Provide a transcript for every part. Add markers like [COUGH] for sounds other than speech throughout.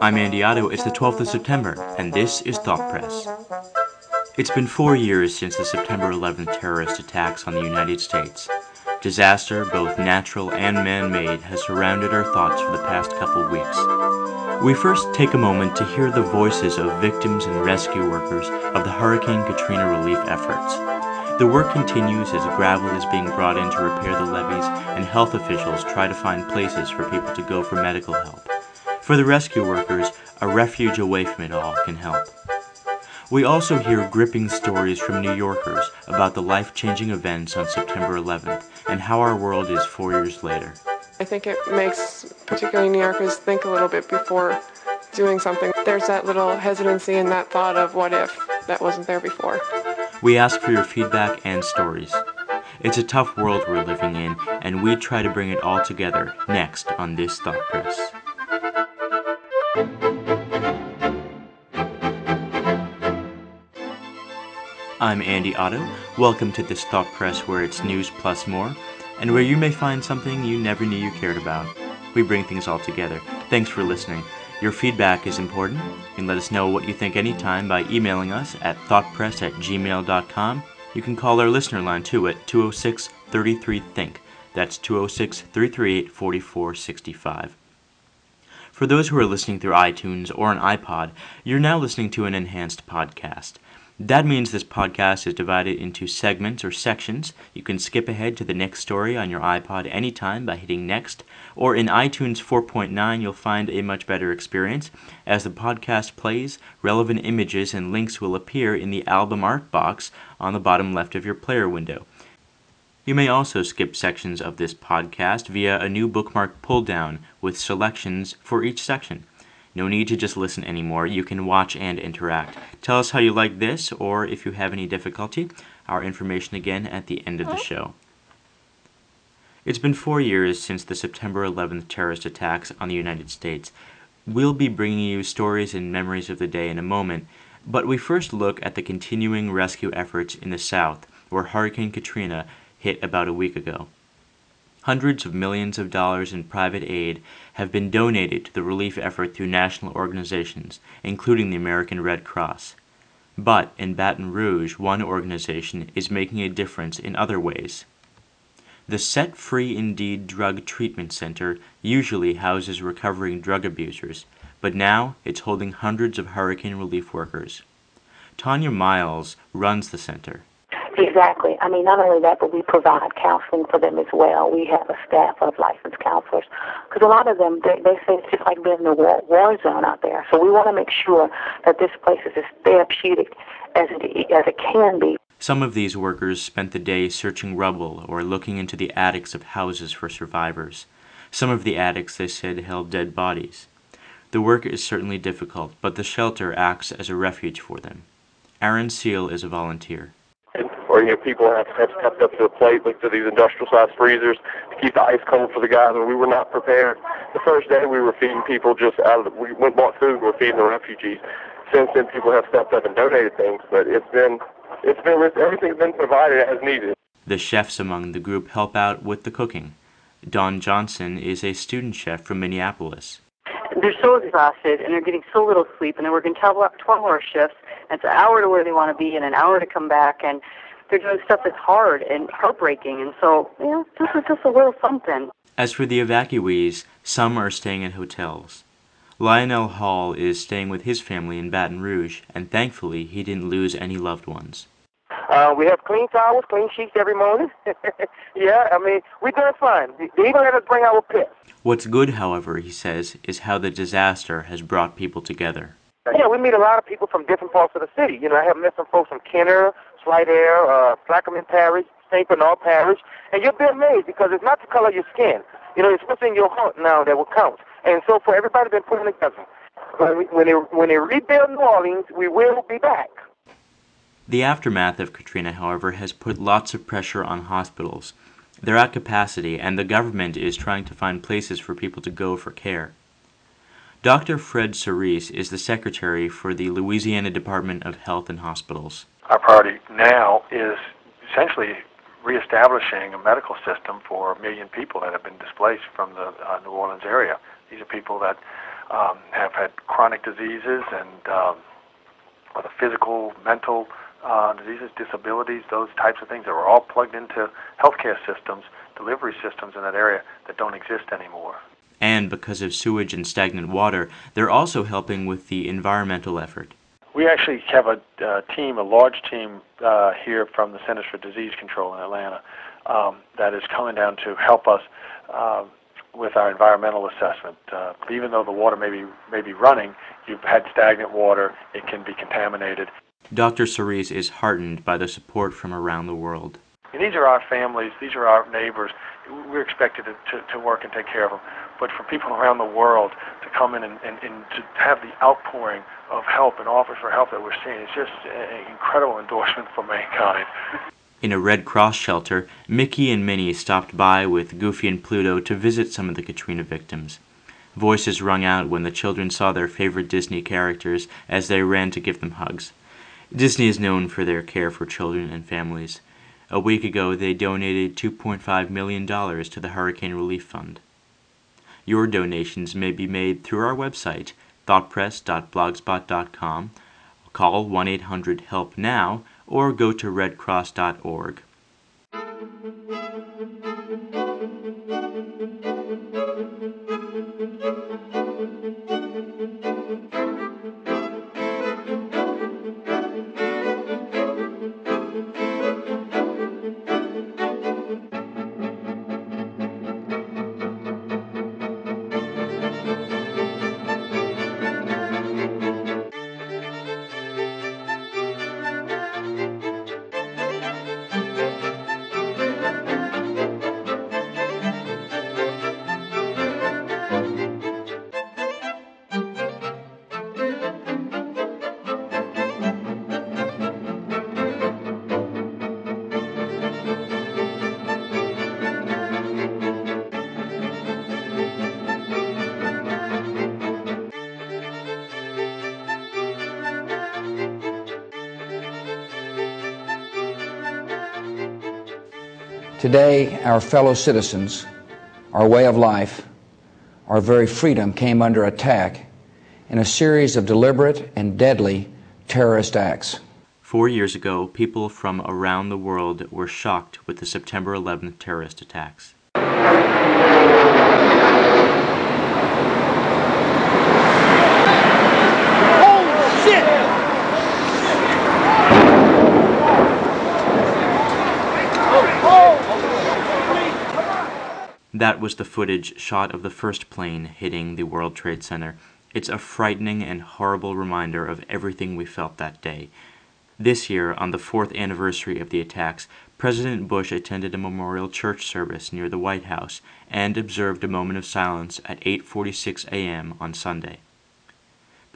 I'm Andy Otto. It's the 12th of September, and this is Thought Press. It's been four years since the September 11th terrorist attacks on the United States. Disaster, both natural and man made, has surrounded our thoughts for the past couple weeks. We first take a moment to hear the voices of victims and rescue workers of the Hurricane Katrina relief efforts. The work continues as gravel is being brought in to repair the levees and health officials try to find places for people to go for medical help. For the rescue workers, a refuge away from it all can help. We also hear gripping stories from New Yorkers about the life changing events on September 11th and how our world is four years later. I think it makes particularly New Yorkers think a little bit before doing something. There's that little hesitancy and that thought of what if that wasn't there before. We ask for your feedback and stories. It's a tough world we're living in, and we try to bring it all together next on this Thought Press. I'm Andy Otto. Welcome to this Thought Press where it's news plus more, and where you may find something you never knew you cared about. We bring things all together. Thanks for listening. Your feedback is important. You can let us know what you think anytime by emailing us at thoughtpress at gmail.com. You can call our listener line too at 206 33 Think. That's 206 338 4465. For those who are listening through iTunes or an iPod, you're now listening to an enhanced podcast. That means this podcast is divided into segments or sections. You can skip ahead to the next story on your iPod anytime by hitting next, or in iTunes 4.9, you'll find a much better experience. As the podcast plays, relevant images and links will appear in the album art box on the bottom left of your player window. You may also skip sections of this podcast via a new bookmark pull down with selections for each section. No need to just listen anymore. You can watch and interact. Tell us how you like this, or if you have any difficulty. Our information again at the end of the show. It's been four years since the September 11th terrorist attacks on the United States. We'll be bringing you stories and memories of the day in a moment, but we first look at the continuing rescue efforts in the South, where Hurricane Katrina hit about a week ago. Hundreds of millions of dollars in private aid have been donated to the relief effort through national organizations, including the American Red Cross. But in Baton Rouge, one organization is making a difference in other ways. The Set Free Indeed Drug Treatment Center usually houses recovering drug abusers, but now it's holding hundreds of hurricane relief workers. Tanya Miles runs the center. Exactly. I mean, not only that, but we provide counseling for them as well. We have a staff of licensed counselors because a lot of them they, they say it's just like being in a war, war zone out there. So we want to make sure that this place is as therapeutic as it as it can be. Some of these workers spent the day searching rubble or looking into the attics of houses for survivors. Some of the attics, they said, held dead bodies. The work is certainly difficult, but the shelter acts as a refuge for them. Aaron Seal is a volunteer or you know people have, have stepped up to the plate like to these industrial sized freezers to keep the ice cold for the guys and we were not prepared. The first day we were feeding people just out of the, we went and bought food and we're feeding the refugees. Since then people have stepped up and donated things, but it's been it's been everything's been provided as needed. The chefs among the group help out with the cooking. Don Johnson is a student chef from Minneapolis. They're so exhausted and they're getting so little sleep and they're working 12 hour shifts. And it's an hour to where they want to be and an hour to come back. And they're doing stuff that's hard and heartbreaking. And so, you know, this is just a little something. As for the evacuees, some are staying in hotels. Lionel Hall is staying with his family in Baton Rouge, and thankfully he didn't lose any loved ones. Uh, we have clean towels, clean sheets every morning. [LAUGHS] yeah, I mean, we're doing fine. They even let us bring our pets. What's good, however, he says, is how the disaster has brought people together. Yeah, we meet a lot of people from different parts of the city. You know, I have met some folks from Kenner, Slidell, uh, Plaquemine Parish, St. Bernard Parish, and you'll be amazed because it's not the color of your skin. You know, it's what's in your heart now that will count. And so for everybody been putting together. When, we, when, they, when they rebuild New Orleans, we will be back. The aftermath of Katrina, however, has put lots of pressure on hospitals. They're at capacity, and the government is trying to find places for people to go for care. Dr. Fred Cerise is the secretary for the Louisiana Department of Health and Hospitals. Our priority now is essentially reestablishing a medical system for a million people that have been displaced from the uh, New Orleans area. These are people that um, have had chronic diseases and um, physical, mental uh, diseases, disabilities, those types of things that were all plugged into healthcare systems, delivery systems in that area that don't exist anymore. And because of sewage and stagnant water, they're also helping with the environmental effort. We actually have a uh, team, a large team uh, here from the Centers for Disease Control in Atlanta um, that is coming down to help us uh, with our environmental assessment. Uh, even though the water may be, may be running, you've had stagnant water, it can be contaminated. Dr. Cerise is heartened by the support from around the world. And these are our families, these are our neighbors. We're expected to, to, to work and take care of them. But for people around the world to come in and, and, and to have the outpouring of help and offers for help that we're seeing, is just an incredible endorsement for mankind. In a Red Cross shelter, Mickey and Minnie stopped by with Goofy and Pluto to visit some of the Katrina victims. Voices rung out when the children saw their favorite Disney characters as they ran to give them hugs. Disney is known for their care for children and families. A week ago, they donated $2.5 million to the Hurricane Relief Fund. Your donations may be made through our website, thoughtpress.blogspot.com, call 1 800 HELP NOW, or go to redcross.org. Today, our fellow citizens, our way of life, our very freedom came under attack in a series of deliberate and deadly terrorist acts. Four years ago, people from around the world were shocked with the September 11th terrorist attacks. That was the footage shot of the first plane hitting the World Trade Center. It's a frightening and horrible reminder of everything we felt that day. This year, on the fourth anniversary of the attacks, President Bush attended a memorial church service near the White House and observed a moment of silence at 8:46 a.m. on Sunday.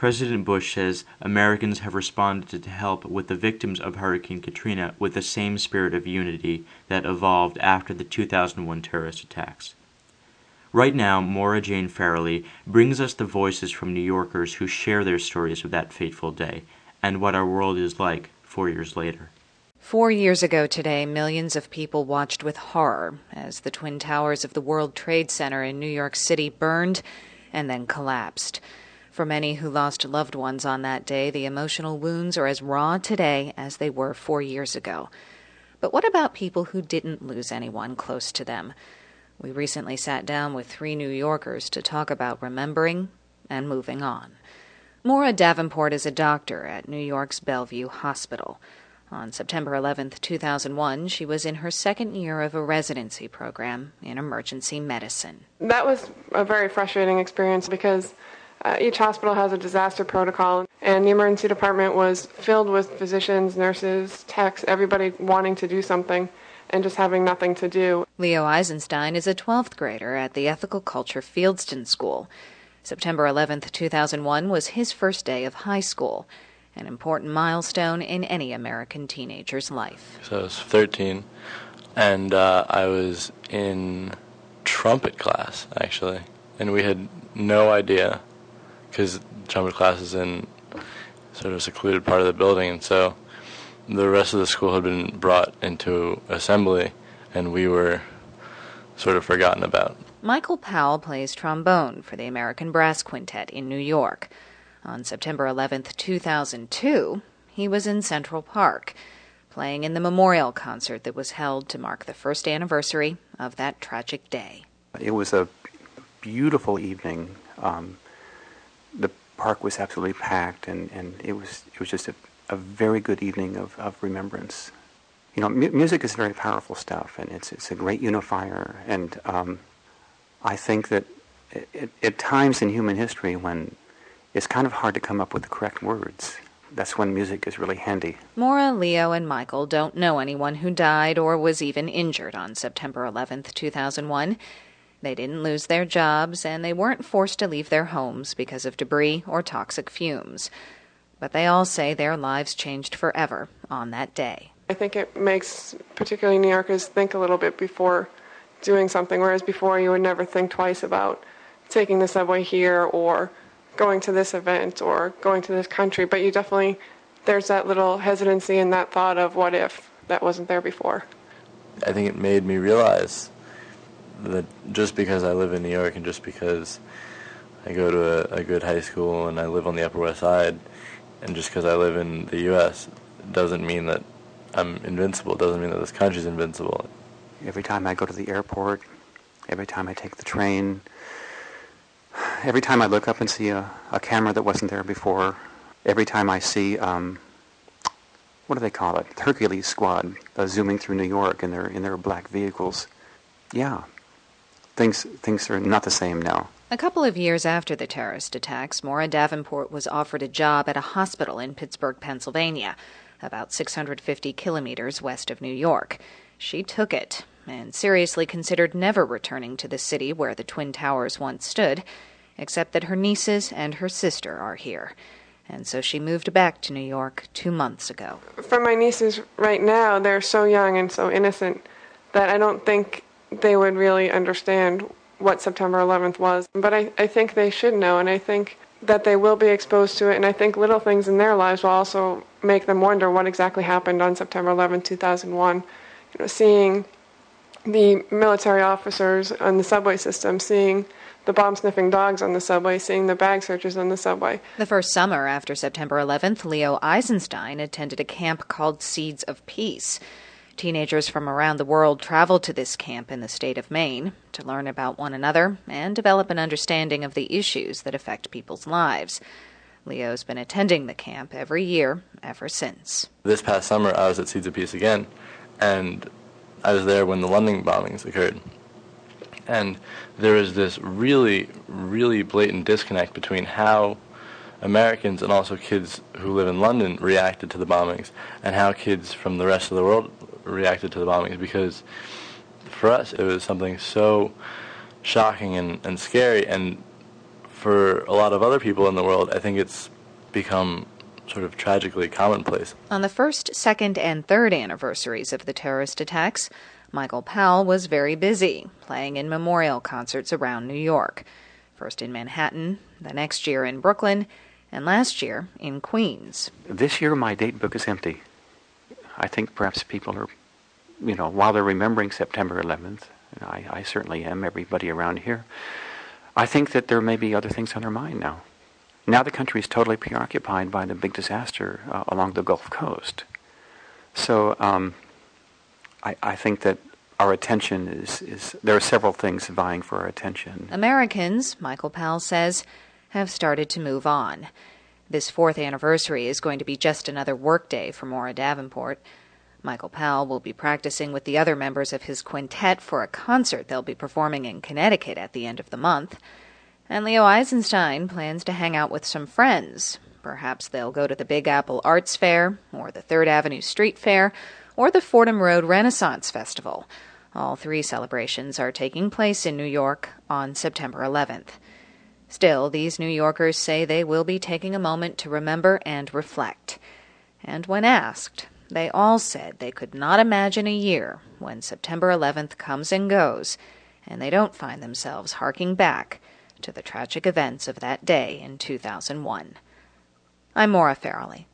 President Bush says Americans have responded to help with the victims of Hurricane Katrina with the same spirit of unity that evolved after the 2001 terrorist attacks. Right now, Maura Jane Farrelly brings us the voices from New Yorkers who share their stories of that fateful day and what our world is like four years later. Four years ago today, millions of people watched with horror as the Twin Towers of the World Trade Center in New York City burned and then collapsed. For many who lost loved ones on that day, the emotional wounds are as raw today as they were four years ago. But what about people who didn't lose anyone close to them? We recently sat down with three New Yorkers to talk about remembering and moving on. Maura Davenport is a doctor at New York's Bellevue Hospital. On September 11, 2001, she was in her second year of a residency program in emergency medicine. That was a very frustrating experience because uh, each hospital has a disaster protocol, and the emergency department was filled with physicians, nurses, techs, everybody wanting to do something and just having nothing to do. Leo Eisenstein is a 12th grader at the Ethical Culture Fieldston School. September 11, 2001 was his first day of high school, an important milestone in any American teenager's life. So I was 13, and uh, I was in trumpet class, actually, and we had no idea because trumpet class is in sort of a secluded part of the building, and so the rest of the school had been brought into assembly, and we were sort of forgotten about. Michael Powell plays trombone for the American Brass Quintet in New York. On September 11, 2002, he was in Central Park, playing in the memorial concert that was held to mark the first anniversary of that tragic day. It was a beautiful evening. Um, the park was absolutely packed, and, and it was it was just a, a very good evening of, of remembrance. You know, mu- music is very powerful stuff, and it's it's a great unifier. And um, I think that at times in human history, when it's kind of hard to come up with the correct words, that's when music is really handy. Maura, Leo, and Michael don't know anyone who died or was even injured on September 11th, 2001. They didn't lose their jobs, and they weren't forced to leave their homes because of debris or toxic fumes. But they all say their lives changed forever on that day. I think it makes particularly New Yorkers think a little bit before doing something, whereas before you would never think twice about taking the subway here or going to this event or going to this country. But you definitely, there's that little hesitancy and that thought of what if that wasn't there before. I think it made me realize that just because I live in New York and just because I go to a, a good high school and I live on the Upper West Side, and just because I live in the U.S. doesn't mean that I'm invincible. Doesn't mean that this country's invincible. Every time I go to the airport, every time I take the train, every time I look up and see a, a camera that wasn't there before, every time I see um, what do they call it? Hercules Squad uh, zooming through New York in their in their black vehicles. Yeah, things things are not the same now. A couple of years after the terrorist attacks, Maura Davenport was offered a job at a hospital in Pittsburgh, Pennsylvania, about 650 kilometers west of New York. She took it and seriously considered never returning to the city where the Twin Towers once stood, except that her nieces and her sister are here. And so she moved back to New York two months ago. For my nieces right now, they're so young and so innocent that I don't think they would really understand what September 11th was. But I, I think they should know, and I think that they will be exposed to it. And I think little things in their lives will also make them wonder what exactly happened on September 11, 2001. You know, seeing the military officers on the subway system, seeing the bomb sniffing dogs on the subway, seeing the bag searches on the subway. The first summer after September 11th, Leo Eisenstein attended a camp called Seeds of Peace. Teenagers from around the world travel to this camp in the state of Maine to learn about one another and develop an understanding of the issues that affect people's lives. Leo's been attending the camp every year ever since. This past summer, I was at Seeds of Peace again, and I was there when the London bombings occurred. And there is this really, really blatant disconnect between how Americans and also kids who live in London reacted to the bombings and how kids from the rest of the world reacted to the bombings because for us it was something so shocking and, and scary and for a lot of other people in the world I think it's become sort of tragically commonplace. On the first, second, and third anniversaries of the terrorist attacks, Michael Powell was very busy, playing in memorial concerts around New York. First in Manhattan, the next year in Brooklyn, and last year in Queens. This year, my date book is empty. I think perhaps people are, you know, while they're remembering September 11th, I, I certainly am, everybody around here, I think that there may be other things on their mind now. Now the country is totally preoccupied by the big disaster uh, along the Gulf Coast. So um, I, I think that our attention is, is there are several things vying for our attention. Americans, Michael Powell says, have started to move on. This fourth anniversary is going to be just another workday for Maura Davenport. Michael Powell will be practicing with the other members of his quintet for a concert they'll be performing in Connecticut at the end of the month. And Leo Eisenstein plans to hang out with some friends. Perhaps they'll go to the Big Apple Arts Fair, or the Third Avenue Street Fair, or the Fordham Road Renaissance Festival. All three celebrations are taking place in New York on September 11th. Still, these New Yorkers say they will be taking a moment to remember and reflect. And when asked, they all said they could not imagine a year when September 11th comes and goes, and they don't find themselves harking back to the tragic events of that day in 2001. I'm Maura Farrelly.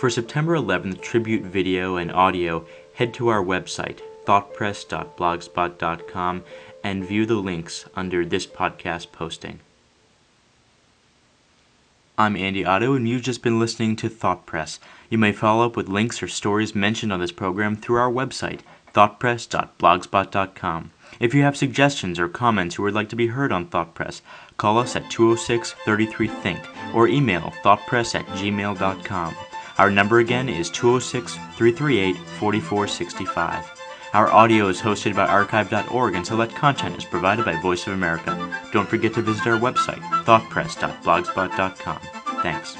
For September 11th tribute video and audio, head to our website, thoughtpress.blogspot.com, and view the links under this podcast posting. I'm Andy Otto, and you've just been listening to Thought Press. You may follow up with links or stories mentioned on this program through our website, thoughtpress.blogspot.com. If you have suggestions or comments you would like to be heard on Thought Press, call us at 206 33 Think or email thoughtpress at gmail.com. Our number again is 206 338 4465. Our audio is hosted by archive.org and select content is provided by Voice of America. Don't forget to visit our website, thoughtpress.blogspot.com. Thanks.